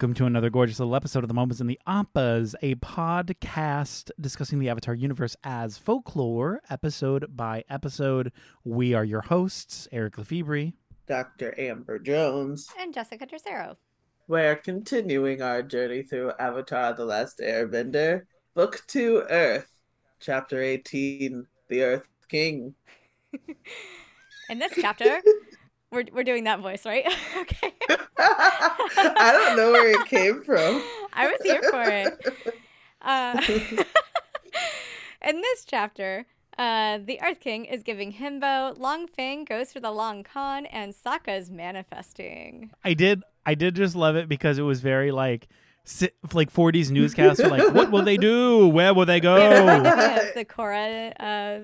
welcome to another gorgeous little episode of The Moments in the Appas, a podcast discussing the Avatar universe as folklore, episode by episode. We are your hosts, Eric Lefebvre. Dr. Amber Jones. And Jessica Tercero. We're continuing our journey through Avatar The Last Airbender, Book 2 Earth, Chapter 18 The Earth King. In this chapter, we're, we're doing that voice, right? okay. I don't know where it came from. I was here for it. Uh, in this chapter, uh, the Earth King is giving Himbo, Long Feng goes for the Long Con, and Sokka's manifesting. I did I did just love it because it was very like si- like 40s newscaster like what will they do? Where will they go? Yeah, the Korra uh,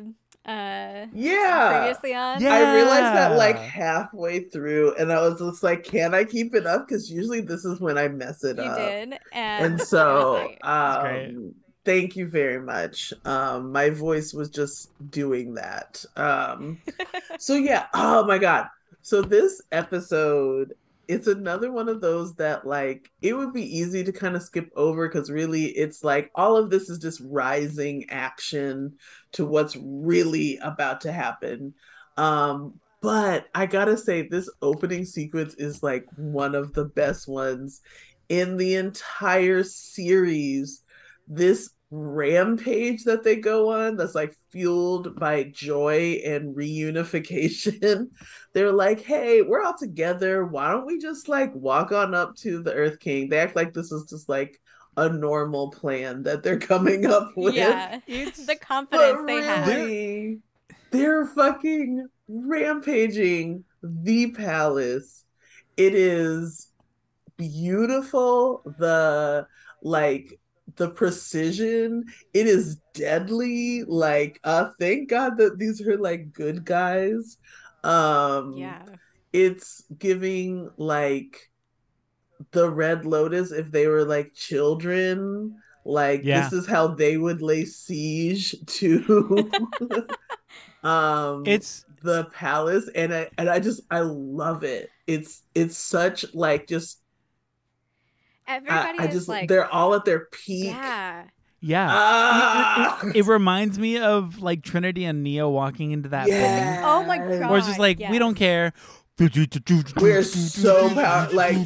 uh, Yeah. previously on. Yeah. I realized that like halfway through, and I was just like, can I keep it up? Because usually this is when I mess it You up. did. And, And so, um, thank you very much. Um, my voice was just doing that. Um, so yeah, oh my god. So this episode, it's another one of those that like it would be easy to kind of skip over because really it's like all of this is just rising action to what's really about to happen. Um, but I gotta say, this opening sequence is like one of the best ones in the entire series. This rampage that they go on that's like fueled by joy and reunification. They're like, hey, we're all together. Why don't we just like walk on up to the Earth King? They act like this is just like a normal plan that they're coming up with. yeah, It's- the confidence But they have. they're fucking rampaging the palace. It is beautiful. The like the precision. It is deadly. Like, uh, thank God that these are like good guys. Um, Yeah. it's giving like the Red Lotus if they were like children. Like Yeah. this is how they would lay siege to um It's the palace and I and I just I love it. It's it's such like just I, Everybody I is just like, they're all at their peak. yeah. yeah. Ah! It, it reminds me of like Trinity and Neo walking into that thing. Yes. Oh my God. Where it's just like, we don't care. We're so power- like-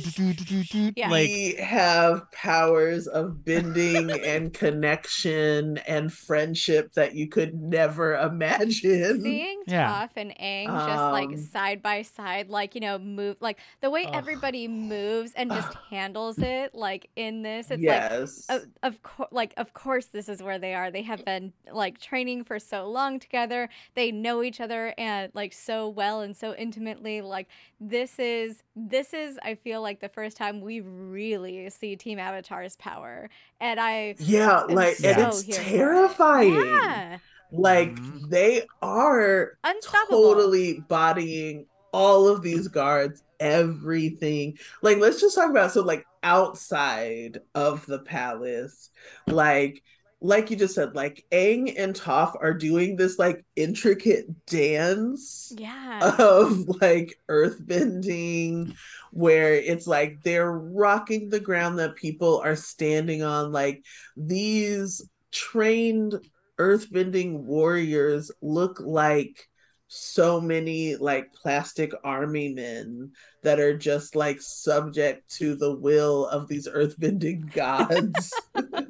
Yeah. like we have powers of bending and connection and friendship that you could never imagine. Seeing Yeah. Toph and Aang just like Um, side by side, like you know, move like the way Ugh. everybody moves and just Ugh. handles it, like in this, it's like yes. of, of course like of course this is where they are they have been like training for so long together they know each other and like so well and so intimately like this is this is i feel like the first time we really see team avatar's power and i yeah, am like and it's here for it. terrifying. yeah Like Mhm. they are unstoppable totally bodying all of these guards, everything. Like, let's just talk about so like outside of the palace, like like you just said, like Aang and Toph are doing this like intricate dance yeah. of like earthbending where it's like they're rocking the ground that people are standing on like these trained earthbending warriors look like so many like plastic army men that are just like subject to the will of these earthbending gods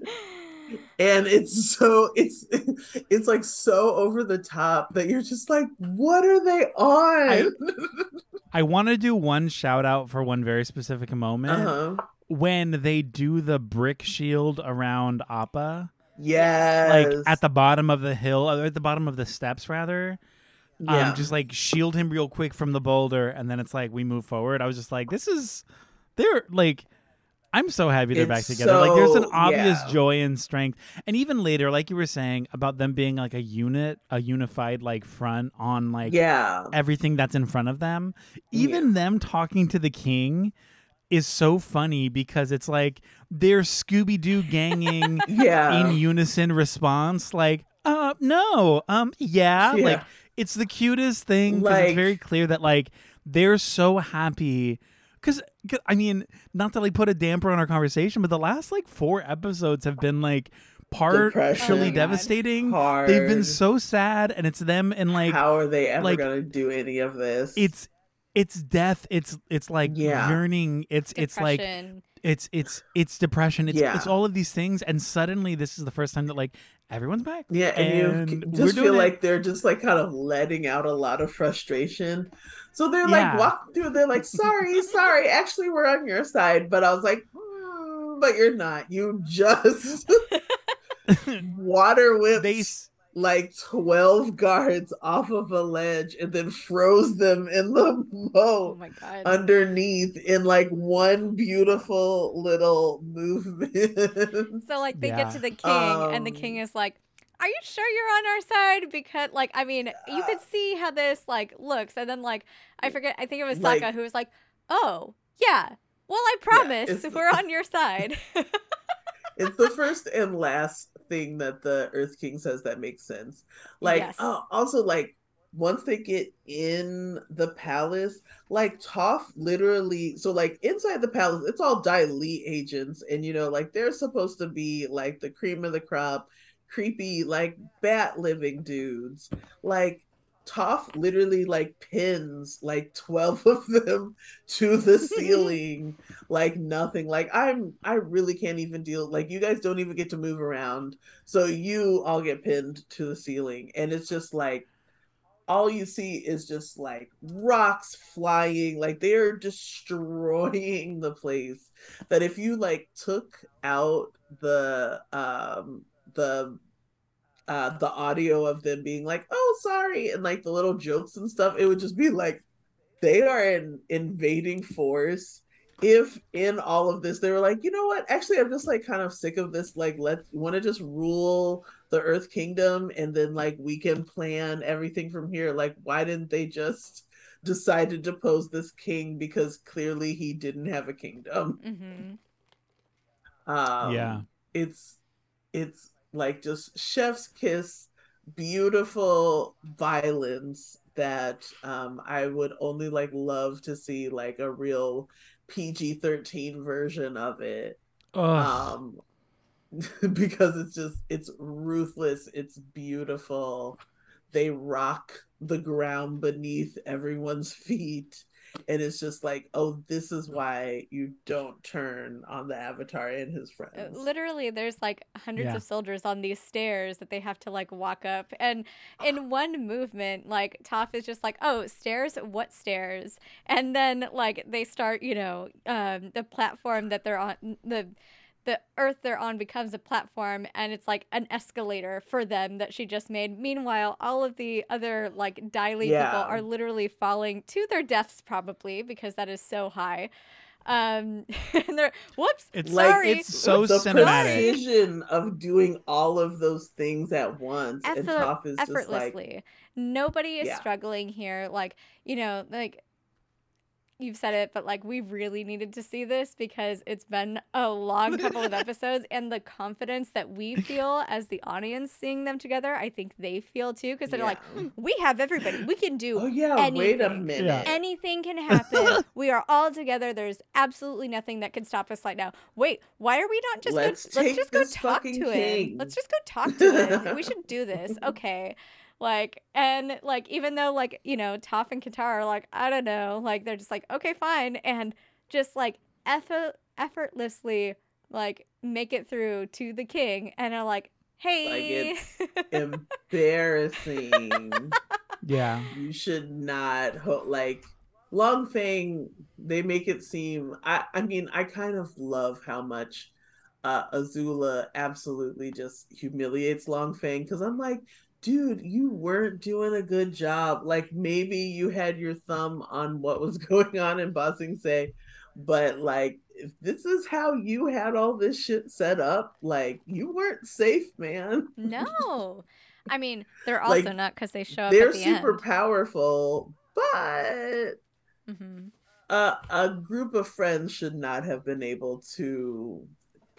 and it's so it's it's like so over the top that you're just like what are they on I want to do one shout out for one very specific moment uh-huh when they do the brick shield around Appa, yes like at the bottom of the hill, or at the bottom of the steps, rather. yeah Um, just like shield him real quick from the boulder, and then it's like we move forward. I was just like, this is, they're like, I'm so happy they're back It's together. like, there's an obvious yeah. joy and strength, and even later, like you were saying about them being like a unit, a unified like front on like yeah everything that's in front of them. Even them talking to the king is so funny because it's like they're Scooby Doo ganging yeah in unison response, like, uh, no, um, yeah. Yeah. Like, it's the cutest thing. Like- it's very clear that, like, they're so happy because I mean, not to like put a damper on our conversation, but the last like four episodes have been like partially Depression. Oh devastating. Hard. They've been so sad, and it's them and like How are they ever like, gonna do any of this? it's it's death. It's it's like Yeah. yearning. It's it's like it's it's it's depression. It's Yeah. it's all of these things, and suddenly this is the first time that like everyone's back. yeah, and, and you we're just doing feel it. like they're just like kind of letting out a lot of frustration. So they're Yeah. like walking through. They're like, "Sorry, sorry. Actually, we're on your side." But I was like, "Hmm, "But you're not. You just water whipped they like 12 guards off of a ledge and then froze them in the Oh moat my god. underneath in like one beautiful little movement. So like they Yeah. get to the king and the Um, king is like, "Are you sure you're on our side?" Because like I mean, you could see how this like looks, and then like I forget, I think it was Sokka Like- who was like, "Oh yeah, well I promise it's- we're on your side." it's the first and last thing that the Earth King says that makes sense. Like, Yes. uh, also, like, once they get in the palace, like Toph literally, so like inside the palace, it's all Dai agents, and you know, like they're supposed to be like the cream of the crop, creepy, like bat living dudes. Like Toph literally like pins like 12 of them to the ceiling like nothing. Like I'm I really can't even deal like you guys don't even get to move around. So you all get pinned to the ceiling and it's just like all you see is just like rocks flying like they're destroying the place that if you like took out the um the uh the audio of them being like oh sorry and like the little jokes and stuff it would just be like they are an invading force. If in all of this they were like you know what? Actually i'm just like kind of sick of this like let want to just rule the earth kingdom and then like we can plan everything from here. Like why didn't they just decide to depose this king because clearly he didn't have a kingdom? Hmm um Yeah. it's it's like just chef's kiss beautiful violence that um i would only like love to see like a real pg-13 version of it. Ugh. um because it's just it's ruthless it's beautiful. They rock the ground beneath everyone's feet and it's just like oh this is why you don't turn on the avatar and his Uh, friends Literally, there's like hundreds Yeah. of soldiers on these stairs that they have to like walk up. And in one movement, like Toph is just like, oh, stairs? What stairs? And then like they start, you know, um, the platform that they're on, the the earth they're on becomes a platform and it's like an escalator for them that she just made. Meanwhile, all of the other like Dai Li Yeah. people are literally falling to their deaths probably because that is so high. Um and they're whoops, It's like, sorry. it's so the cinematic. precision of doing all of those things at once and Effort- Toph is just like effortlessly. Nobody is Yeah. struggling here. Like, you know, like you've said it, but like we really needed to see this because it's been a long couple of episodes and the confidence that we feel as the audience seeing them together, I think they feel too because they're like, Yeah. we have everybody. We can do oh yeah wait a anything. minute Yeah. anything can happen. we are all together. There's absolutely nothing that can stop us right now. Wait, why are we not just Let's go, let's just go talk to king. Let's just go talk to him. we should do this. Okay. Like and like even though like, you know, Toph and Katara are like, I don't know, like they're just like, okay, fine, and just like effort effortlessly like make it through to the king and are like, hey Like it's embarrassing yeah. you should not ho- like Long Feng they make it seem i i mean i kind of love how much uh azula absolutely just humiliates Long Feng because i'm like dude you weren't doing a good job like maybe you had your thumb on what was going on in Ba Sing Se but like if this is how you had all this shit set up like you weren't safe man No. I mean, they're also Like, not because they show up they're at the super end. powerful but hmm uh, a group of friends should not have been able to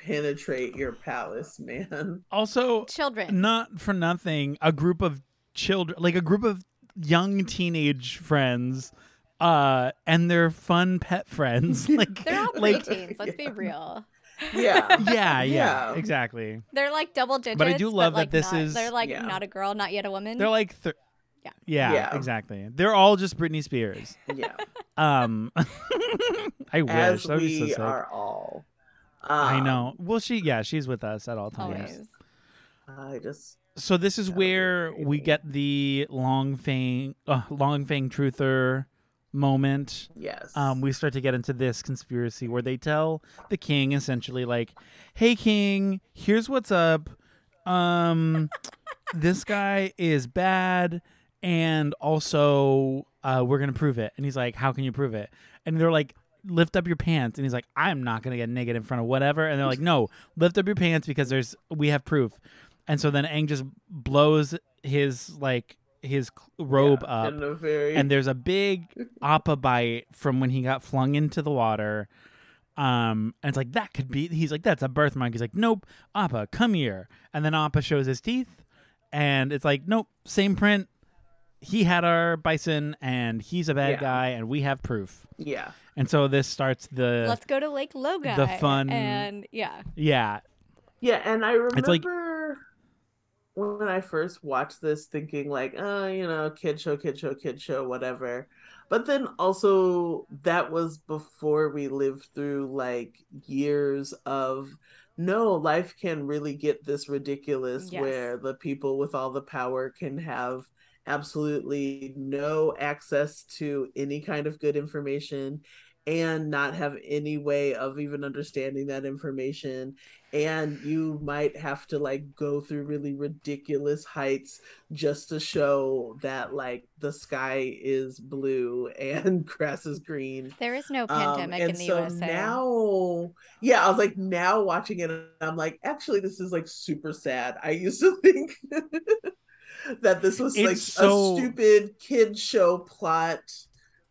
penetrate your palace, man. Also, Children. not for nothing, a group of children, like a group of young teenage friends, uh, and they're fun pet friends. Like They're all like teens Let's be real. Yeah. yeah, yeah, Yeah. exactly. They're like double digits. But I do love that like, this not- is- They're like Yeah. not a girl, not yet a woman. They're like th- Yeah. yeah, Yeah. exactly. They're all just Britney Spears. Yeah. Um, I wish As that would be so we sick. are all. I Um, know. Well, she yeah, she's with us at all times. always. I just So this is That would where we get the Long Feng, uh, Long Feng truther moment. yes. Um, we start to get into this conspiracy where they tell the king essentially like, "Hey, king, here's what's up. Um, this guy is bad, and also uh, we're gonna prove it." And he's like, "How can you prove it?" And they're like. Lift up your pants, and he's like, "I'm not gonna get naked in front of whatever." And they're like, "No, lift up your pants because there's we have proof." And so then Aang just blows his like his robe yeah, up, very and there's a big appa bite from when he got flung into the water. Um, and it's like that could be. He's like, that's a birthmark. He's like, nope, Appa, come here. And then Appa shows his teeth, and it's like, nope, same print. He had our bison, and he's a bad Yeah. guy, and we have proof. yeah. And so this starts the Let's go to Lake Laogai. the fun- and yeah, yeah, Yeah, and I remember It's like- when I first watched this thinking like, oh, you know, kid show, kid show, kid show, whatever. But then also that was before we lived through like years of no, life can really get this ridiculous Yes. where the people with all the power can have absolutely no access to any kind of good information and not have any way of even understanding that information. And you might have to like go through really ridiculous heights just to show that like the sky is blue and grass is green. There is no um, pandemic and in the so USA. now yeah i was like now watching it i'm like actually this is like super sad. I used to think that this was like so- a stupid kid show plot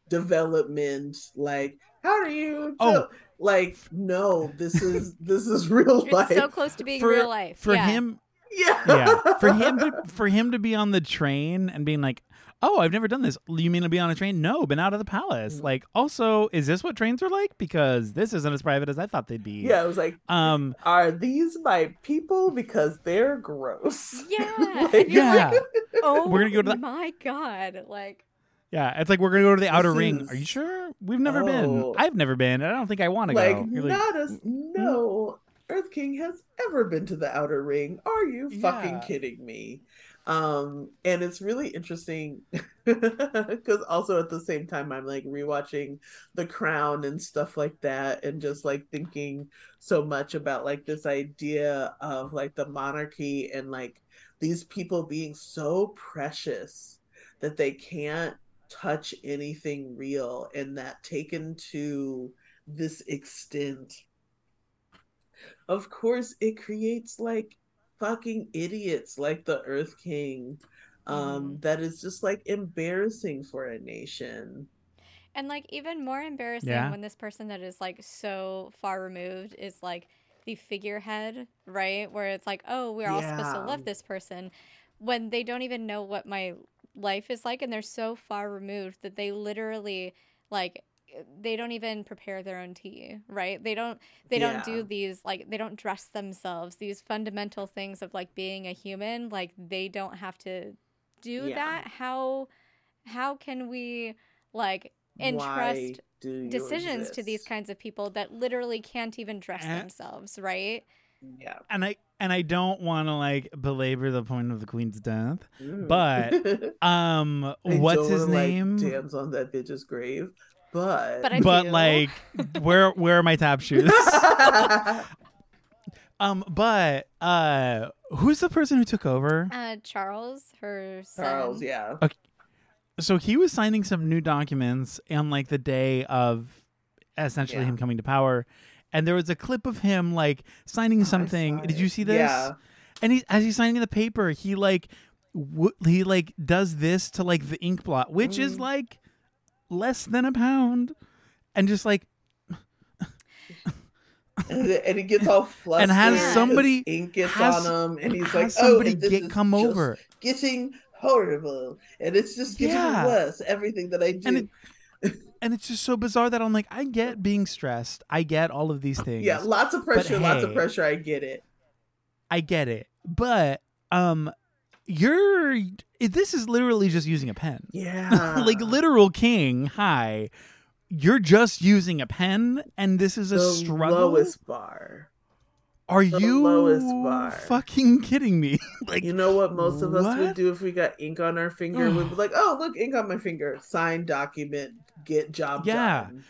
development like how do you Oh. do- like no this is this is real it's life so close to being For- real life. for yeah. him, yeah yeah, for him to for him to be on the train and being like, "Oh, I've never done this." You mean to be on a train? No, been out of the palace. Mm. Like, also, is this what trains are like? Because this isn't as private as I thought they'd be. yeah i was like Um. are these my people because they're gross Yeah, Like- Yeah. like, oh We're gonna go to the- my god, like Yeah. It's like we're gonna go to the outer This ring. Are you sure? We've never been. Oh. I've never been. and I don't think I want to like go. You're like, not as no earth king has ever been to the outer ring are you fucking Yeah. kidding me um and it's really interesting because also at the same time i'm like rewatching the crown and stuff like that and just like thinking so much about like this idea of like the monarchy and like these people being so precious that they can't touch anything real and that taken to this extent of course it creates like fucking idiots like the earth king um that is just like embarrassing for a nation And like even more embarrassing Yeah. when this person that is like so far removed is like the figurehead, right? Where it's like, oh, we're all supposed to love this person when they don't even know what my life is like and they're so far removed that they literally like they don't even prepare their own tea, right? They don't they don't do these like they don't dress themselves. These fundamental things of like being a human, like they don't have to do Yeah. that. How how can we like entrust do you decisions to these kinds of people that literally can't even dress Eh. themselves, right? yeah and I and I don't want to like belabor the point of the queen's death. Mm. But, Um, what's his wanna, like, name? dance on that bitch's grave but But I but like, where where are my tap shoes? um, but uh, who's the person who took over? Uh, Charles, her son. Charles, yeah. so he was signing some new documents on like the day of essentially Yeah. him coming to power and there was a clip of him like signing I something did you see this Yeah. and he as he's signing the paper he like w- he like does this to like the ink blot which is Mm. like less than a pound and just like And, it- he gets all flustered. has somebody- ink gets has- on him, and he's like, somebody "Oh, and this get is come just over getting horrible, and it's just getting Yeah. worse. Everything that I do." And it- and it's just so bizarre that I'm like, I get being stressed. I get all of these things. Yeah, lots of pressure, lots of pressure. I get it. I get it. But um you're this is literally just using a pen. Yeah. like literal king, hi. You're just using a pen and this is a the struggle. lowest bar. Are the you lowest bar. fucking kidding me? like You know what most of us what? would do if we got ink on our finger? We'd be like, oh, look, ink on my finger. Sign document, get job Yeah. done.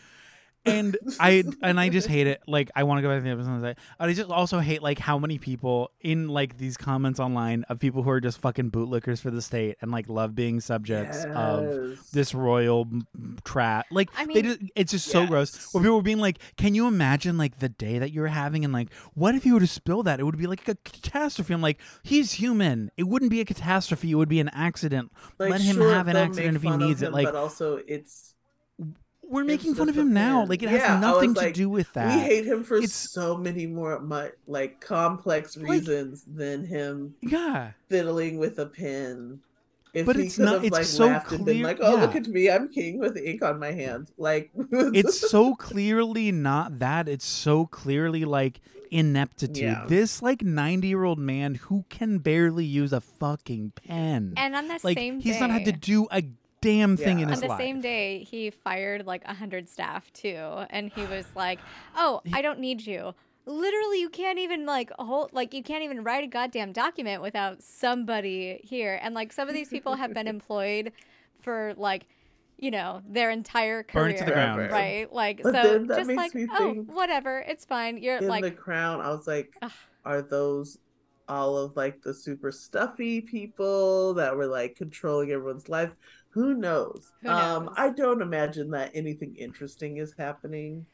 And I and I just hate it. Like I want to go back to the episode and say, I just also hate like how many people in like these comments online of people who are just fucking bootlickers for the state and like love being subjects of this royal trap. Like I they just it's just so gross. Where people were being like, "Can you imagine like the day that you're having and like what if you were to spill that? It would be like a catastrophe." I'm like, "He's human. It wouldn't be a catastrophe. It would be an accident. Like, Let him sure, have an accident if he fun of needs it." Like but also it's we're making fun of him now. pen. Like it Yeah, has nothing to like, do with that. we hate him for It's- so many more mu- like complex Like- reasons than him yeah. fiddling with a pen. If But he it's could not- have it's like so laughed been clear- like, "Oh, look at me, I'm king with ink on my hands," like it's so clearly not that. It's so clearly like ineptitude. Yeah. This like 90 year old man who can barely use a fucking pen. And on that like same he's day, not had to do a damn thing Yeah. in On his on the life. same day, he fired like a hundred staff too, and he was like, "Oh, I don't need you." Literally, you can't even like hold like you can't even write a goddamn document without somebody here. And like some of these people have been employed for like, you know, their entire career, Burn it to the ground. Forever. right? Like But so, just like, oh, whatever, it's fine. You're in like, the crown. I was like, Ugh. are those all of like the super stuffy people that were like controlling everyone's life? Who knows? Who Um. I don't imagine that anything interesting is happening,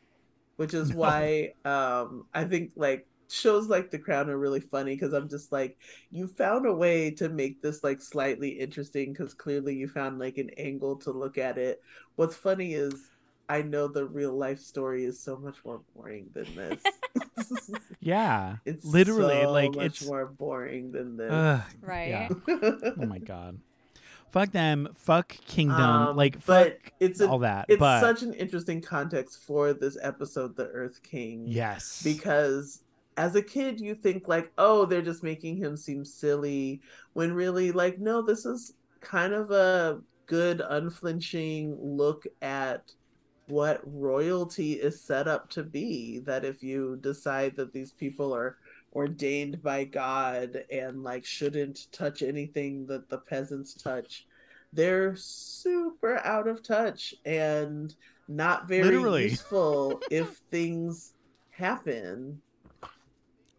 which is No. why um I think like shows like The Crown are really funny because I'm just like, you found a way to make this like slightly interesting because clearly you found like an angle to look at it. What's funny is I know the real life story is so much more boring than this. yeah. it's Literally, so like, much it's- more boring than this. Ugh, right? yeah. Oh my god. Fuck them. Fuck kingdom. Um, like fuck it's a, all that. it's but such an interesting context for this episode, The Earth King. yes. because as a kid you think like oh they're just making him seem silly when really like no this is kind of a good unflinching look at what royalty is set up to be that if you decide that these people are ordained by god and like shouldn't touch anything that the peasants touch they're super out of touch and not very Literally. useful if things happen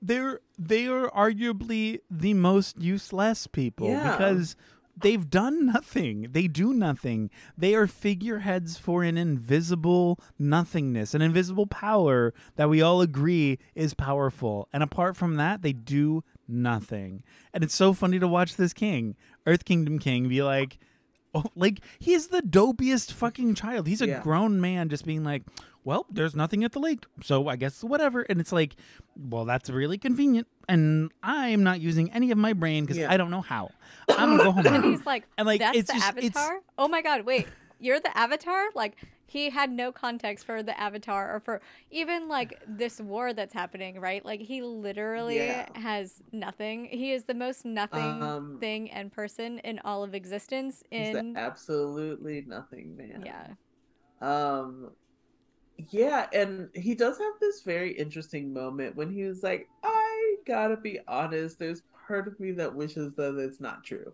they're they are arguably the most useless people Yeah. because they've done nothing. They do nothing. They are figureheads for an invisible nothingness, an invisible power that we all agree is powerful. And apart from that, they do nothing. And it's so funny to watch this king, Earth Kingdom King, be like, oh, like he's the dopiest fucking child. He's a Yeah. grown man just being like, well, there's nothing at the lake, so I guess whatever. And it's like, well, that's really convenient, and I'm not using any of my brain because Yeah. I don't know how. I'm gonna go home. And now. he's like, And, like, that's it's the just- it's- avatar? Oh my god, wait. You're the avatar? Like he had no context for the avatar or for even like this war that's happening, right? Like he literally Yeah. has nothing. He is the most nothing Um, thing and person in all of existence He's in absolutely nothing man yeah. um yeah and he does have this very interesting moment when he was like i gotta be honest there's part of me that wishes that it's not true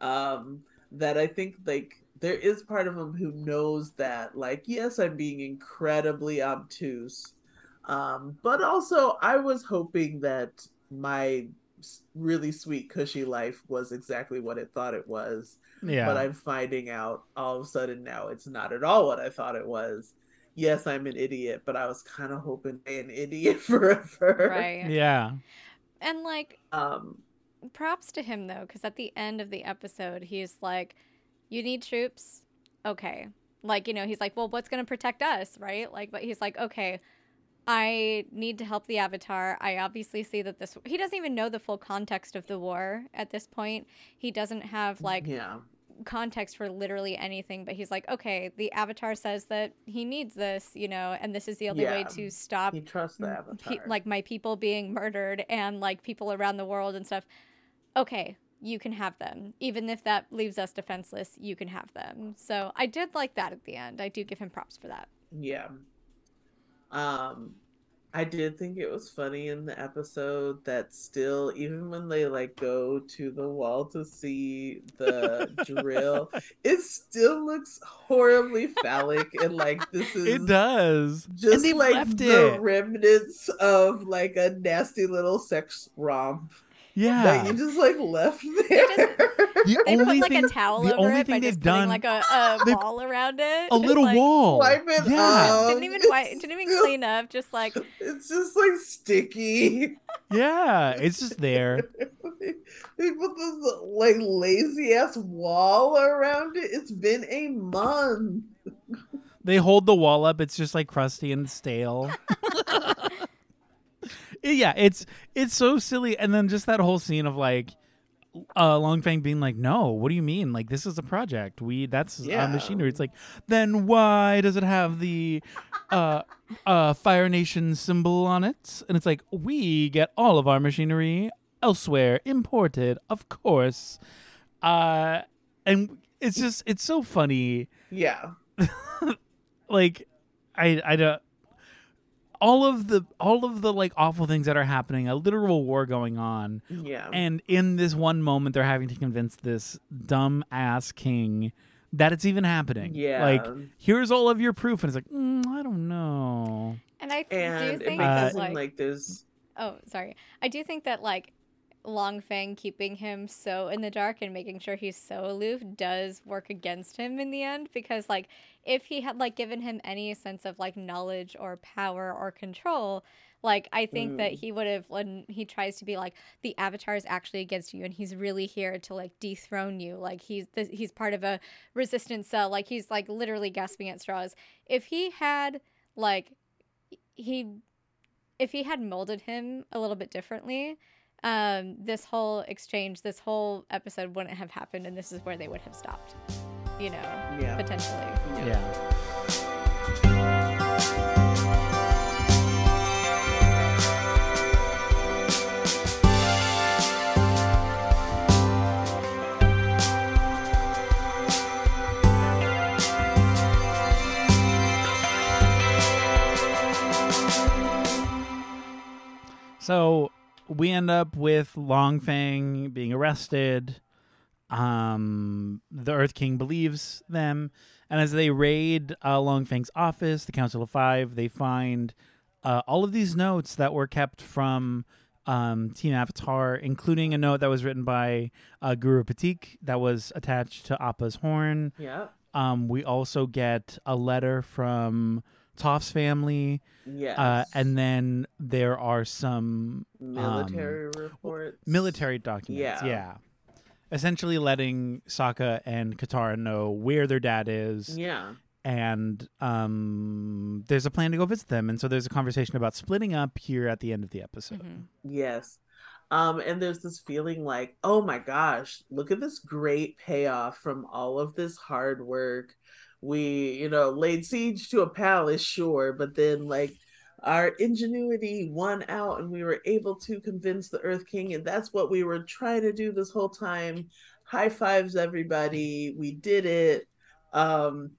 um that i think like there is part of him who knows that like yes i'm being incredibly obtuse um but also i was hoping that my really sweet cushy life was exactly what it thought it was yeah. but I'm finding out all of a sudden now it's not at all what I thought it was. Yes, I'm an idiot, but I was kind of hoping to be an idiot forever. Right. yeah. And like Um, props to him though, because at the end of the episode, he's like, "You need troops, okay." Like you know, he's like, "Well, what's gonna protect us, right?" Like, but he's like, "Okay, I need to help the Avatar. I obviously see that this. He doesn't even know the full context of the war at this point. He doesn't have like yeah, context for literally anything, but he's like, okay, the Avatar says that he needs this, you know, and this is the only way to stop He trusts the avatar. pe- like my people being murdered and like people around the world and stuff. Okay, you can have them. Even if that leaves us defenseless, you can have them. So I did like that at the end. I do give him props for that. Yeah. Um I did think it was funny in the episode that still even when they like go to the wall to see the drill, it still looks horribly phallic and like this is It does. just like the it. remnants of like a nasty little sex romp that Yeah. you just like left there. The They only put like thing, a towel the over only it by thing just they've putting done, like a, a wall around it. a little like, wall. Wipe it Yeah. off. Didn't even wipe, didn't even still- clean up. Just like It's just like sticky. Yeah, it's just there. they put this like lazy ass wall around it. It's been a month. They hold the wall up. It's just like crusty and stale. Yeah, it's it's so silly. And then just that whole scene of like uh Long Feng being like, "No, what do you mean? Like this is a project. We that's Yeah. uh, machinery." It's like, then why does it have the uh uh Fire Nation symbol on it? And it's like, we get all of our machinery elsewhere, imported, of course. Uh, and it's just it's so funny Yeah. like i i don't all of the all of the like awful things that are happening a literal war going on. Yeah. and in this one moment they're having to convince this dumb ass king that it's even happening. Yeah. like here's all of your proof. And it's like mm, i don't know. And I do and it think makes Uh, it seem like, like there's oh sorry, I do think that like Long Feng keeping him so in the dark and making sure he's so aloof does work against him in the end because like if he had like given him any sense of like knowledge or power or control like i think that Mm. he would have when he tries to be like the avatar is actually against you and he's really here to like dethrone you. Like he's th- he's part of a resistance cell. Like he's like literally gasping at straws. If he had like he if he had molded him a little bit differently um this whole exchange this whole episode wouldn't have happened and this is where they would have stopped you know yeah. potentially. Yeah. So we end up with Long Feng being arrested. Um, the Earth King believes them, and as they raid uh, Long Feng's office, the Council of Five, they find uh, all of these notes that were kept from um, Team Avatar, including a note that was written by uh, Guru Pathik that was attached to Appa's horn. Yeah. Um, we also get a letter from Toph's family, Yes. uh, and then there are some military reports. military documents. Yeah. Yeah. Essentially letting Sokka and Katara know where their dad is, Yeah. and um, there's a plan to go visit them. And so there's a conversation about splitting up here at the end of the episode. Mhm. Yes. Um, and there's this feeling like, oh my gosh, look at this great payoff from all of this hard work. We, you know, laid siege to a palace, sure, but then like our ingenuity won out and we were able to convince the Earth King, and that's what we were trying to do this whole time. High fives, everybody. We did it. Um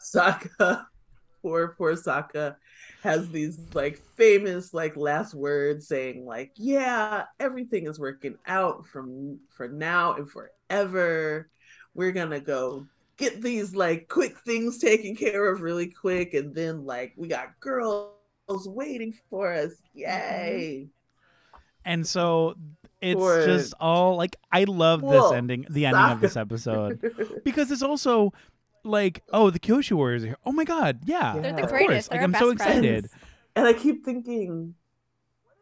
Sokka, poor, poor Sokka has these like famous like last words saying like yeah everything is working out from for now and forever we're gonna go get these like quick things taken care of really quick and then like we got girls waiting for us mm-hmm. yay And so it's Poor- just all like I love this ending, the ending of this episode because it's also like, oh, the Kyoshi Warriors are here. Oh my god, yeah, They're the of greatest. course. Like They're I'm so best friends. excited. and i keep thinking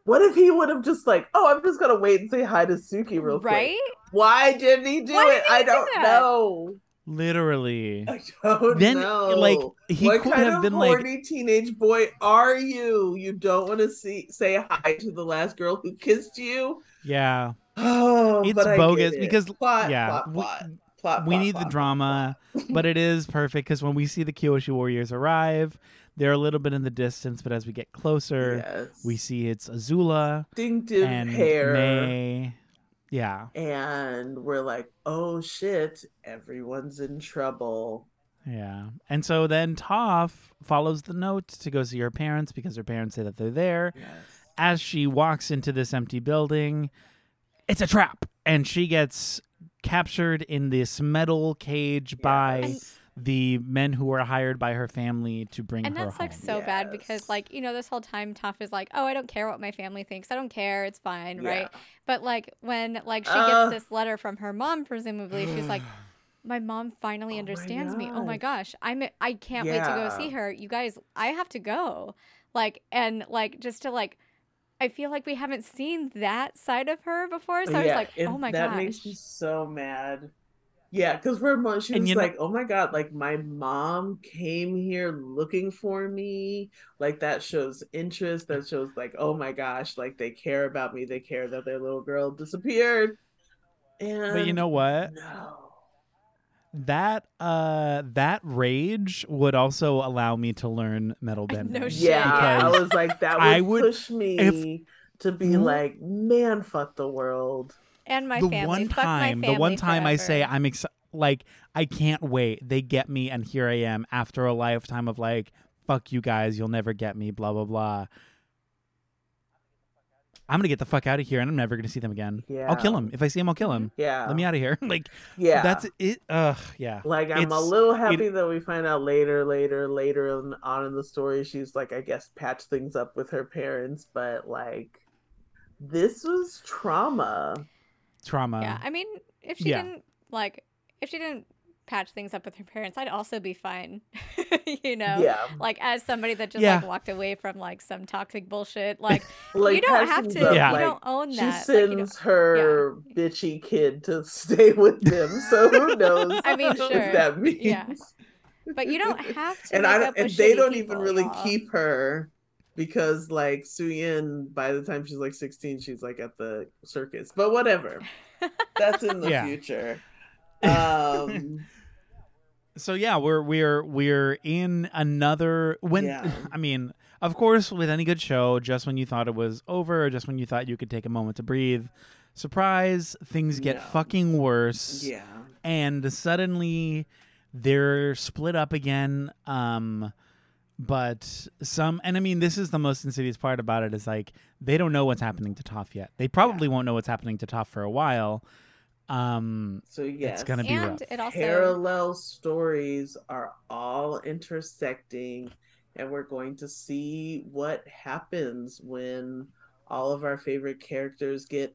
what if he would have just like oh i'm just gonna wait and say hi to suki real quick right why didn't he do Why it he i do don't that? know Literally. I don't Then, know. like, he what could kind have of been like, horny teenage boy are you? You don't want to see say hi to the last girl who kissed you. yeah, Oh, It's but I get bogus it. because- plot, yeah, plot, we- plot. We plot, need the drama, but it is perfect because when we see the Kyoshi warriors arrive, they're a little bit in the distance, but as we get closer, Yes. we see it's Azula distinctive and hair. Mai. Yeah, And we're like, oh shit, everyone's in trouble. yeah. And so then Toph follows the note to go see her parents because her parents say that they're there. Yes. As she walks into this empty building, it's a trap, and she gets captured in this metal cage by Yes. The men who were hired by her family to bring And her that's like home. so bad because like, you know, this whole time Toph is like, Oh, I don't care what my family thinks. I don't care, it's fine, right? But like when like she Uh. gets this letter from her mom, presumably, she's like, My mom finally Oh understands me. Oh my gosh. gosh. I'm I can't wait to go see her. You guys, I have to go. Like and like just to like I feel like we haven't seen that side of her before. So I was like, Oh my god, that gosh. makes me so mad. Yeah, because for a moment she And was you know- like, "Oh my god, like my mom came here looking for me." Like that shows interest. That shows like, "Oh my gosh, like they care about me. They care that their little girl disappeared." And But you know what? No. That uh that rage would also allow me to learn metal I bending. know shit, Yeah, I was like, that would, I would- push me if- to be Mhm. like, "Man, fuck the world." And my the family. one Fuck my time, the one family time I say. I'm excited, like I can't wait. They get me, and here I am after a lifetime of like, fuck you guys, you'll never get me, blah blah blah. I'm gonna get the fuck out of here, and I'm never gonna see them again. Yeah. I'll kill him if I see him. I'll kill him. Yeah, Let me out of here. like yeah, that's it. Ugh, yeah. Like I'm a little happy that we find out later, later, later in- on in the story, she's like, I guess, patch things up with her parents, but like, this was trauma. Trauma. Yeah, I mean, if she yeah. didn't like, if she didn't patch things up with her parents, I'd also be fine. you know, Yeah, like as somebody that just Yeah. like walked away from like some toxic bullshit. Like like you don't have to. up, Yeah. You like, don't own she that. Like, you don't- sends her bitchy kid to stay with them, so who knows? I mean, what sure. that means. Yeah. but you don't have to. and I don't, and they don't even really y'all. keep her because like Suyin, by the time she's like 16, she's like at the circus. But whatever, that's in the Yeah. future. Um, so yeah we're we're we're in another when Yeah. i mean of course with any good show just when you thought it was over or just when you thought you could take a moment to breathe surprise things get fucking worse yeah, and suddenly they're split up again um but some and i mean this is the most insidious part about it is like they don't know what's happening to Toph yet they probably won't know what's happening to Toph for a while um so yes, gonna be And rough. it also parallel stories are all intersecting, and we're going to see what happens when all of our favorite characters get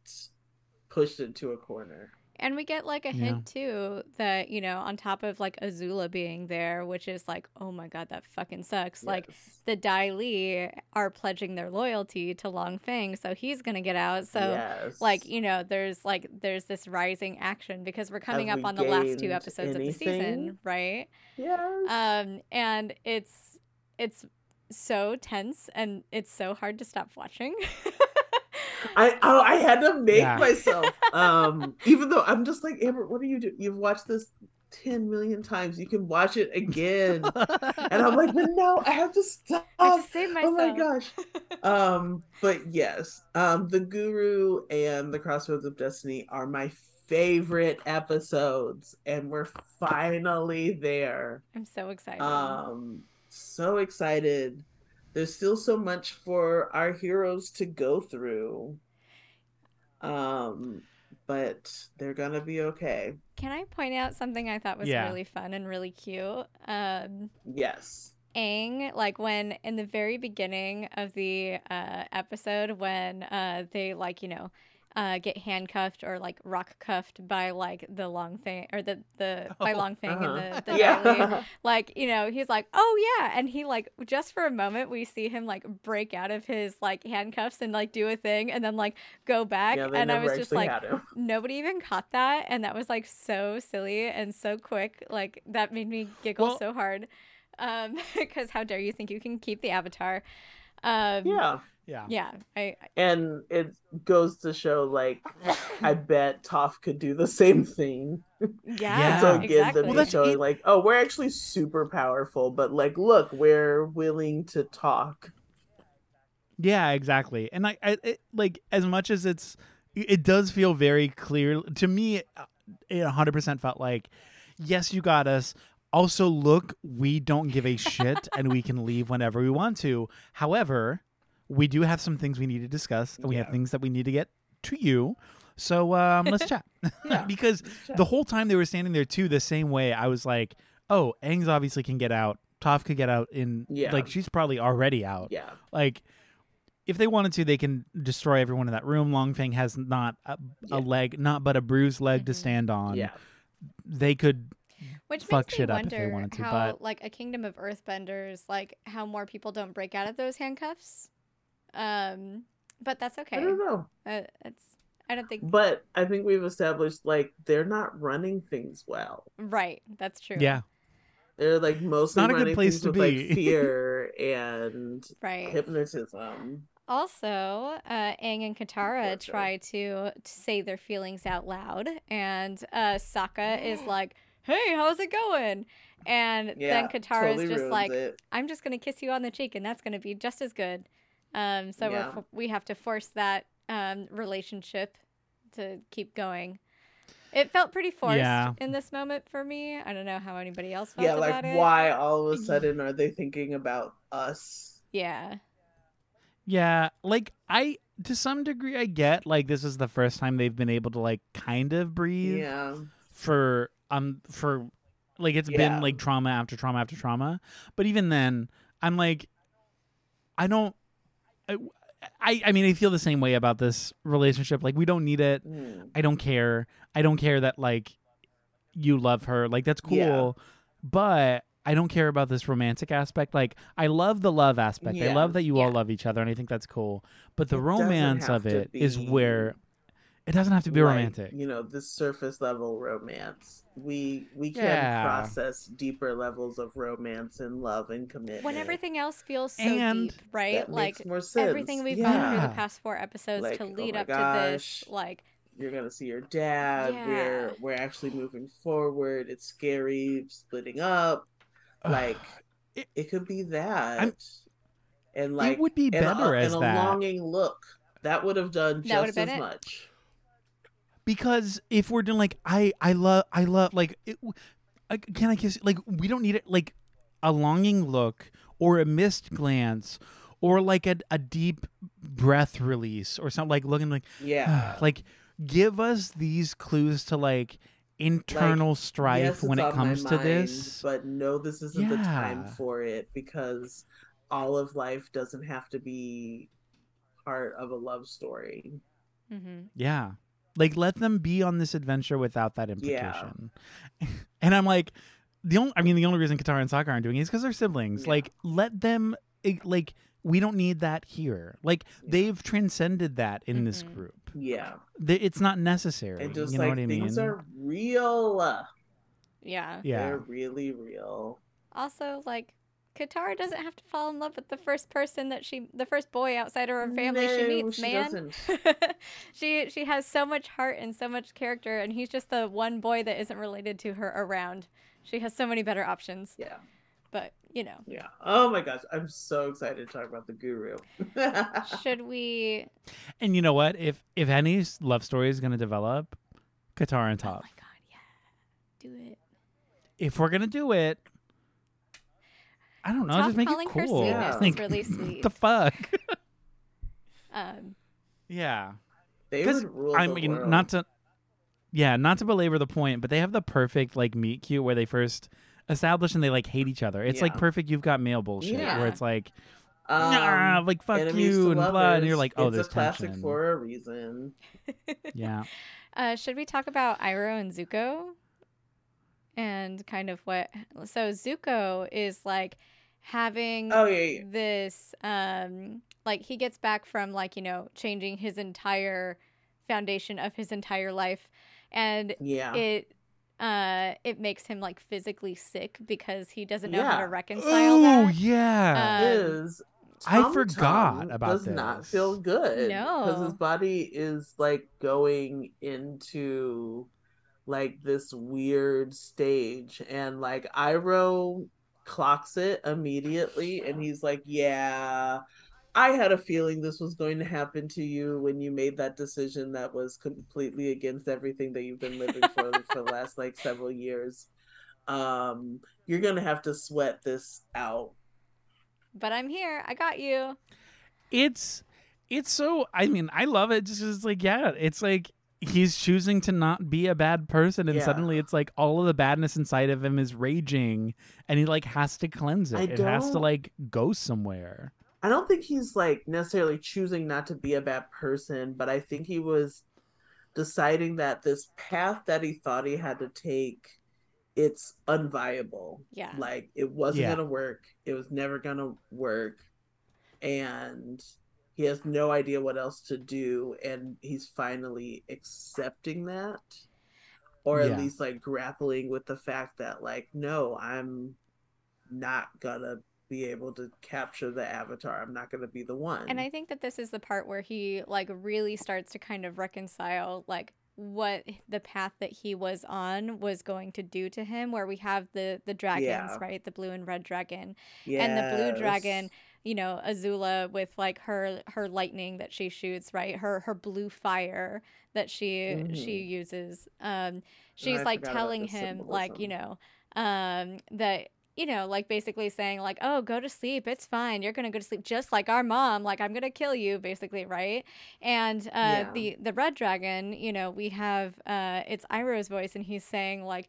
pushed into a corner. And we get like a Yeah. hint too that, you know, on top of like Azula being there, which is like, oh my god, that fucking sucks. Like the Dai Li are pledging their loyalty to Long Feng, so he's gonna get out. So yes. like, you know, there's like there's this rising action because we're coming Have up we on the last two episodes of the season, right? yes. Um and it's it's so tense and it's so hard to stop watching. I oh I had to make Yeah. myself um even though I'm just like Amber, what are you do? You've watched this 10 million times. You can watch it again. and I'm like, but no, I have to stop. I have to save myself. Oh my gosh. Um, but yes, um, the Guru and the Crossroads of Destiny are my favorite episodes, and we're finally there. I'm so excited. Um, so excited. There's still so much for our heroes to go through. Um, but they're gonna be okay. Can I point out something I thought was Yeah. really fun and really cute? Um, Yes. Aang, like when in the very beginning of the uh, episode, when uh, they like you know uh, get handcuffed or like rock cuffed by like the long thing or the the by Oh, long thing Uh-huh. and the, the Dai Li. yeah. like you know he's like oh yeah and he like just for a moment we see him like break out of his like handcuffs and like do a thing and then like go back yeah, and i was just like nobody even caught that and that was like so silly and so quick like that made me giggle Well- so hard um because how dare you think you can keep the avatar um Yeah. Yeah. Yeah, I I- And it goes to show, like, I bet Toph could do the same thing. yeah, Yeah. so again, exactly. them Well, that's- showing it- like, oh, we're actually super powerful, but like, look, we're willing to talk. Yeah, exactly. And I, I it, like as much as it's, it does feel very clear to me. Uh, it it 100% felt like, yes, you got us. Also, look, we don't give a shit, and we can leave whenever we want to. However, we do have some things we need to discuss, and we have things that we need to get to you. So um, let's chat. Yeah. because the whole time they were standing there too, the same way, I was like, oh, Aang's obviously can get out. Toph could get out in Yeah. like she's probably already out. Yeah. Like, if they wanted to, they can destroy everyone in that room. Long Feng has not a, Yeah. a leg, not but a bruised leg to Mhm. stand on. Yeah. They could. Which fuck makes shit me up if they wonder wanted to, how, but- like, a kingdom of earthbenders, like, how more people don't break out of those handcuffs. Um, but that's okay. I don't know. Uh, it's I don't think But I think we've established like they're not running things well. right. That's true. Yeah. They're like mostly not a good place things to with be. like fear and Right. hypnotism. Also, uh, Aang and Katara Torture. try to, to say their feelings out loud, and uh, Sokka is like, "Hey, how's it going?" And Yeah. then Katara's totally just like, it. I'm just gonna kiss you on the cheek, and that's gonna be just as good. Um, so Yeah. we're, we have to force that um, relationship to keep going. It felt pretty forced Yeah. in this moment for me. I don't know how anybody else felt Yeah, like about it. why all of a sudden are they thinking about us? Yeah, Yeah. Like I, to some degree, I get like this is the first time they've been able to like kind of breathe Yeah. for um for like it's Yeah. been like trauma after trauma after trauma. But even then, I'm like, I don't. I, I, I mean, I feel the same way about this relationship. Like, we don't need it. Hmm. I don't care. I don't care that like you love her. Like that's cool. Yeah. But I don't care about this romantic aspect. Like I love the love aspect. I love that you all love each other and I think that's cool. But the It romance of it is be, where it doesn't have to be like, romantic. You know, this surface level romance. We we can Yeah. process deeper levels of romance and love and commitment. when everything else feels so And deep, right? like more sense. everything we've gone through the past four episodes Like, to oh lead my up to this, like you're gonna see your dad. Yeah. We're we're actually moving forward. It's scary, splitting up. Like It- it, could be that. I'm- and like it would be and better a, as and a that longing look. That would have done That would've just been as it. Much. because if we're doing like I I love I love like it, uh, can I kiss like we don't need it like a longing look or a missed glance or like a, a deep breath release or something like looking like Yeah. like give us these clues to like internal strife Yes, when it on my comes to this But no, this isn't the time for it because all of life doesn't have to be part of a love story. mm-hmm. yeah like let them be on this adventure without that Yeah. implication and i'm like the only i mean the only reason Katara and Sokka aren't doing it is because they're siblings Yeah. like let them eh, like we don't need that here like Yeah. they've transcended that in this Mhm. group Yeah. It's not necessary And just you know like what i mean things are real. yeah. yeah They're really real. Also, like Katara doesn't have to fall in love with the first person that she, the first boy outside of her family she meets, she man. doesn't. she she has so much heart and so much character, and he's just the one boy that isn't related to her around. She has so many better options, Yeah. but you know, Yeah. Oh my gosh. I'm so excited to talk about the guru. should we? and you know what if if any love story is going to develop Katara and Toph. Oh my god, yeah, do it. if we're gonna do it I don't know, Toph just make calling it her cool. sweetness is Like, really sweet. the fuck? Um, yeah. they Because would rule I the mean, world. not to, yeah, not to belabor the point, but they have the perfect like meet cute where they first establish and they like hate each other. It's like perfect. You've got male bullshit Yeah. where it's like, Um, nah, like fuck you to and blah, and you're like, oh, it's there's a classic tension. for a reason. Yeah, uh, should we talk about Iroh and Zuko? And kind of what so Zuko is like having Oh yeah, yeah. this um like he gets back from like you know changing his entire foundation of his entire life and yeah. it uh it makes him like physically sick because he doesn't know how to reconcile Oh that yeah. Um, is I forgot Tum about does not feel good no because his body is like going into like this weird stage and like Iroh clocks it immediately and he's like yeah I had a feeling this was going to happen to you when you made that decision that was completely against everything that you've been living for for the last like several years um you're going to have to sweat this out But I'm here. I got you. it's it's so i mean i love it just 'cause it's like yeah it's like he's choosing to not be a bad person and Yeah. suddenly it's like all of the badness inside of him is raging and he like has to cleanse it I it has to like go somewhere I don't think he's like necessarily choosing not to be a bad person, but I think he was deciding that this path that he thought he had to take it's unviable. Yeah. Like it wasn't Yeah. going to work. It was never going to work. And he has no idea what else to do and he's finally accepting that or Yeah. at least like grappling with the fact that like no, I'm not gonna be able to capture the avatar. I'm not gonna be the one. And I think that this is the part where he like really starts to kind of reconcile like what the path that he was on was going to do to him where we have the the dragons, Yeah. right? The blue and red dragon. and the blue dragon, Yes. You know, Azula with like her her lightning that she shoots, right? Her her blue fire that she she Mhm. uses. Um she's like telling him like, you know, um that you know, like basically saying like, "Oh, go to sleep. It's fine. You're going to go to sleep just like our mom. Like I'm going to kill you," basically, right? And uh Yeah. the the red dragon, you know, we have uh it's Iroh's voice and he's saying like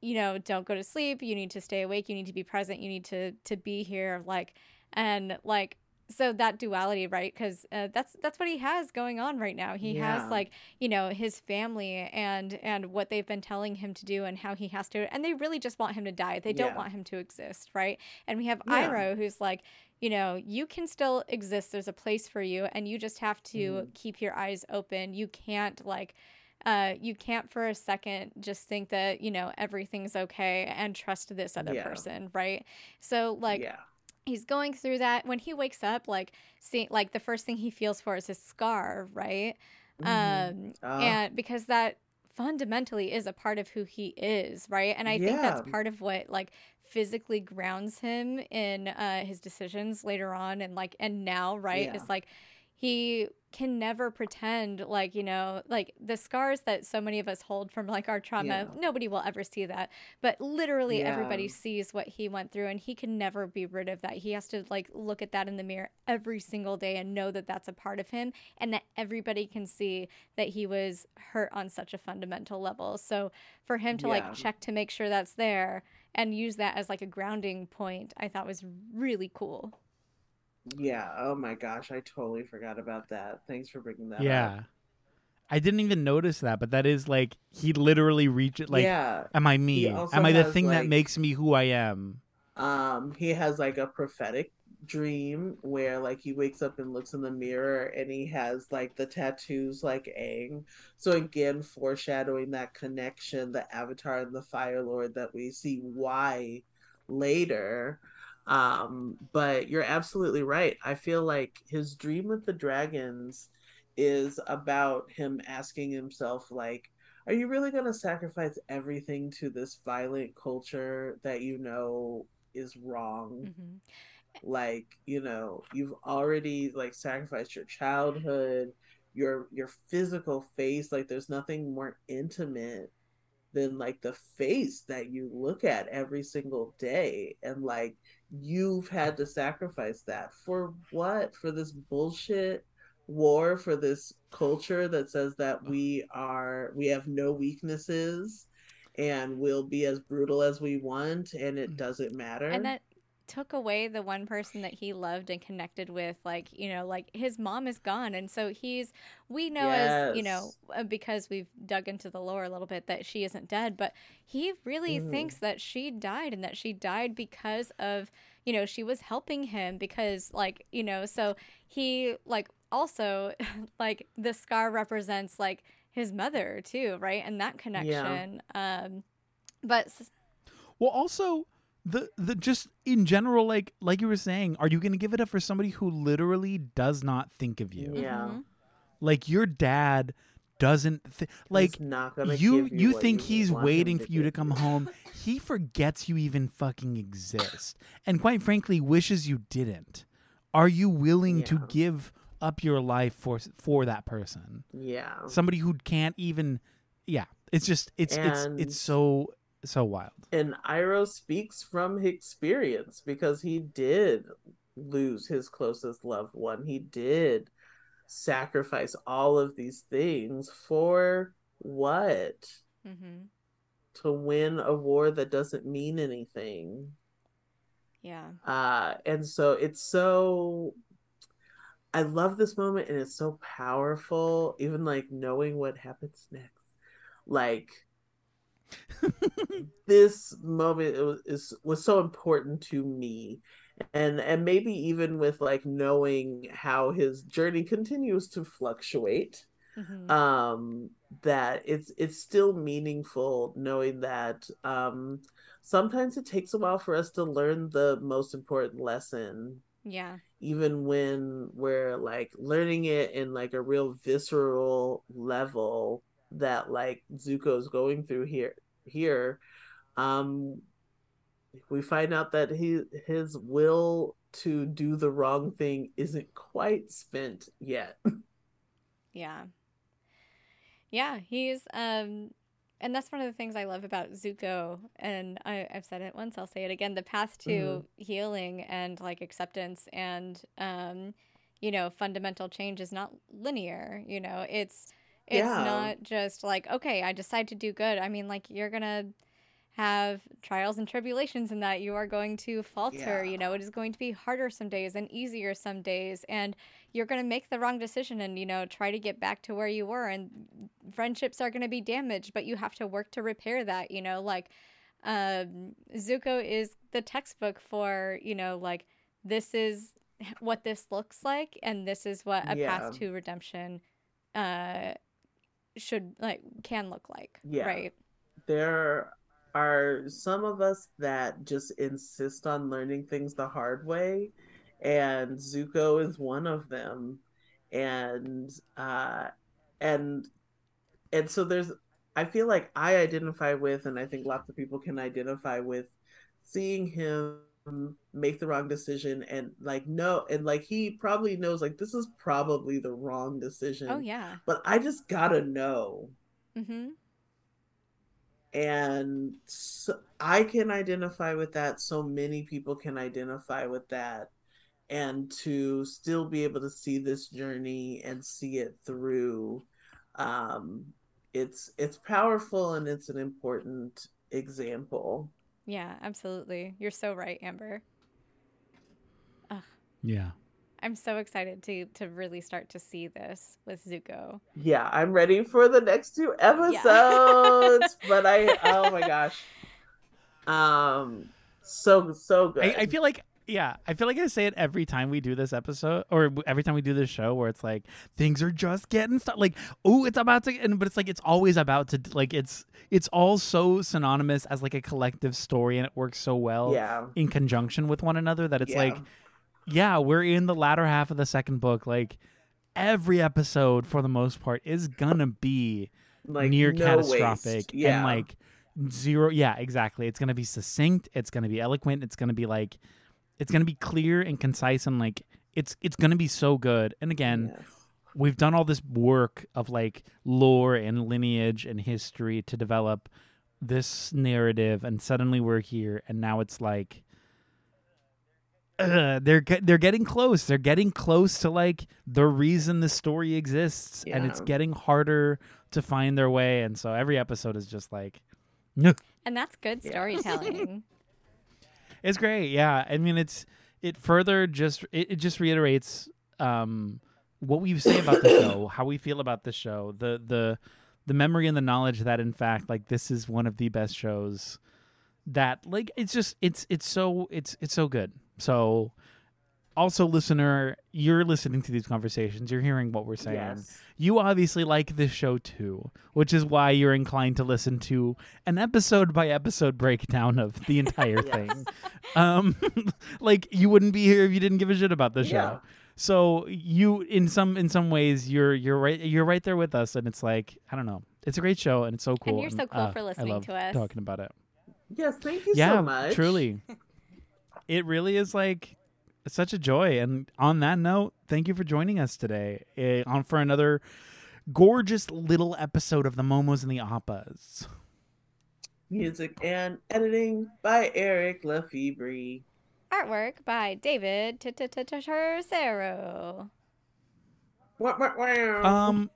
you know don't go to sleep you need to stay awake you need to be present you need to to be here like and like so that duality right because uh, that's that's what he has going on right now he Yeah. has like you know his family and and what they've been telling him to do and how he has to and they really just want him to die they don't Yeah. want him to exist right and we have Yeah. Iroh who's like you know you can still exist there's a place for you and you just have to Mhm. keep your eyes open you can't like uh, you can't for a second just think that you know everything's okay and trust this other Yeah. person right so like yeah. He's going through that when he wakes up like see like the first thing he feels for is his scar right Mhm. um Ah. and because that fundamentally is a part of who he is right and i think that's part of what like physically grounds him in uh his decisions later on and like and now right Yeah. it's like he can never pretend like you know like the scars that so many of us hold from like our trauma Yeah. nobody will ever see that. But literally everybody sees what he went through and he can never be rid of that. He has to like look at that in the mirror every single day and know that that's a part of him and that everybody can see that he was hurt on such a fundamental level. So for him to Yeah. like check to make sure that's there and use that as like a grounding point i thought was really cool Yeah. Oh my gosh, I totally forgot about that. Thanks for bringing that up. yeah up. i didn't even notice that but that is like he literally reached like yeah. am i me am i the has, thing that makes me who i am Um, he has like a prophetic dream where like he wakes up and looks in the mirror and he has like the tattoos like Aang. So again, foreshadowing that connection, the Avatar and the Fire Lord that we see why later. Um, but you're absolutely right. I feel like his dream with the dragons is about him asking himself like are you really going to sacrifice everything to this violent culture that you know is wrong hmm like you know you've already like sacrificed your childhood your your physical face like there's nothing more intimate than like the face that you look at every single day and like you've had to sacrifice that. For what? For this bullshit war for this culture that says that we are we have no weaknesses and we'll be as brutal as we want and it mm. doesn't matter? And that took away the one person that he loved and connected with like you know like his mom is gone. And so he's we know as you know uh, because we've dug into the lore a little bit that she isn't dead but he really Mhm. thinks that she died and that she died because of you know she was helping him because like you know so he like also like the scar represents like his mother too right? And that connection um but Well, also the the just in general like like you were saying are you going to give it up for somebody who literally does not think of you Yeah. Mhm. like your dad doesn't th- like He's not gonna you you think you he's waiting for you to come home he forgets you even fucking exist and quite frankly wishes you didn't are you willing to give up your life for for that person Yeah. somebody who can't even yeah it's just it's it's it's so so wild And Iroh speaks from experience because he did lose his closest loved one. He did sacrifice all of these things for what? Mhm. To win a war that doesn't mean anything. Yeah. Uh, and so it's so I love this moment and it's so powerful, even like knowing what happens next. Like this moment was, is was so important to me. And and maybe even with like knowing how his journey continues to fluctuate Mhm. um that it's it's still meaningful knowing that um sometimes it takes a while for us to learn the most important lesson yeah. even when we're like learning it in like a real visceral level that like Zuko's going through here here um we find out that he his will to do the wrong thing isn't quite spent yet Yeah. Yeah, he's um and that's one of the things I love about Zuko and I, I've said it once, I'll say it again. The path to Mhm. healing and like acceptance and um, you know, fundamental change is not linear, you know, it's it's Yeah. not just like, okay, I decide to do good. I mean, like you're gonna have trials and tribulations in that you are going to falter Yeah. you know it is going to be harder some days and easier some days and you're going to make the wrong decision and you know try to get back to where you were and friendships are going to be damaged but you have to work to repair that you know like um zuko is the textbook for you know like this is what this looks like and this is what a Yeah. path to redemption uh should like can look like Yeah. right there are some of us that just insist on learning things the hard way and zuko is one of them and uh and and so there's i feel like i identify with and i think lots of people can identify with seeing him make the wrong decision and like no and like he probably knows like this is probably the wrong decision. Oh yeah. But i just gotta know. Mm-hmm. And so I can identify with that. So many people can identify with that, and to still be able to see this journey and see it through, um, it's it's powerful and it's an important example. Yeah, absolutely. You're so right, Amber. yeah I'm so excited to to really start to see this with Zuko. Yeah, I'm ready for the next two episodes. but I, oh my gosh, um, so so good. I, I feel like yeah i feel like i say it every time we do this episode or every time we do this show where it's like things are just getting started like oh it's about to and but it's like it's always about to like it's it's all so synonymous as like a collective story and it works so well yeah, in conjunction with one another that it's Yeah. like yeah we're in the latter half of the second book like every episode for the most part is gonna be like near no catastrophic. Yeah, and like zero yeah exactly it's gonna be succinct it's gonna be eloquent it's gonna be like it's gonna be clear and concise and like it's it's gonna be so good and again Yes. we've done all this work of like lore and lineage and history to develop this narrative and suddenly we're here and now it's like uh, they're get, they're getting close they're getting close to like the reason the story exists and it's getting harder to find their way and so every episode is just like no And that's good Yeah. storytelling. it's great yeah. I mean it's it further just it, it just reiterates um what we say about the show how we feel about the show the the the memory and the knowledge that in fact like this is one of the best shows that like it's just it's it's so it's it's so good. So also, listener, you're listening to these conversations. You're hearing what we're saying. Yes. You obviously like this show too, which is why you're inclined to listen to an episode by episode breakdown of the entire Yes. thing. Um, like you wouldn't be here if you didn't give a shit about the show. Yeah. So you, in some in some ways, you're you're right you're right there with us, and it's like I don't know, it's a great show, and it's so cool. and you're so cool uh, for I listening love to us. Talking about it Yes, thank you yeah, so much. truly. it really is like such a joy. And on that note, thank you for joining us today eh, on for another gorgeous little episode of the Momos and the Appas. Music and editing by Eric Lefebvre. Artwork by David Tercero. Um,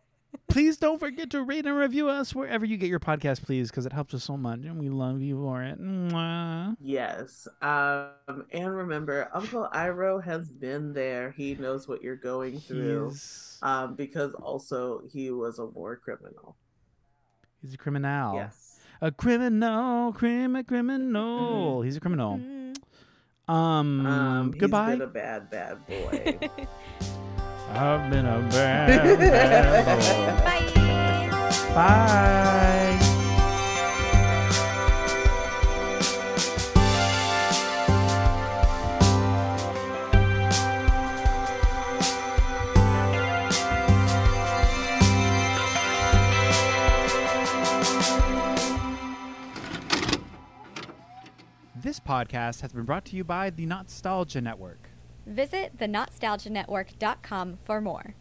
please don't forget to rate and review us wherever you get your podcast, please, because it helps us so much, and we love you for it. Mwah. Yes. Um, and remember, Uncle Iroh has been there. He knows what you're going through. Um, because also he was a war criminal. he's a criminal. Yes. A criminal, crimi- criminal. He's a criminal. Mm. Um, Um, goodbye. He's been a bad, bad boy. I've been a bad, bad boy. Bye. Bye. This podcast has been brought to you by the NOTstalgia Network. Visit thenotstalgianetwork.com for more.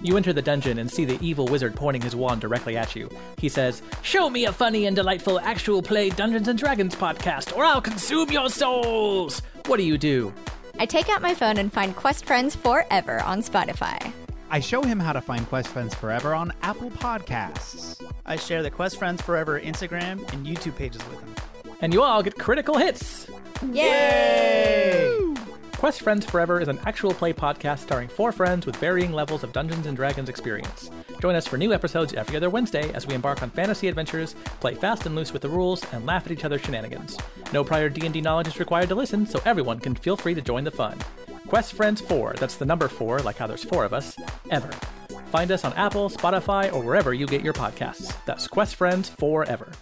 You enter the dungeon and see the evil wizard pointing his wand directly at you. He says, Show me a funny and delightful actual play Dungeons and Dragons podcast, or I'll consume your souls! What do you do? I take out my phone and find Quest Friends Forever on Spotify. I show him how to find Quest Friends Forever on Apple Podcasts. I share the Quest Friends Forever Instagram and YouTube pages with him. And you all get critical hits! Yay! Quest Friends Forever is an actual play podcast starring four friends with varying levels of Dungeons and Dragons experience. Join us for new episodes every other Wednesday as we embark on fantasy adventures, play fast and loose with the rules, and laugh at each other's shenanigans. No prior D&D knowledge is required to listen, so everyone can feel free to join the fun. Quest Friends 4, that's the number 4, like how there's four of us, ever. Find us on Apple, Spotify, or wherever you get your podcasts. That's Quest Friends Forever.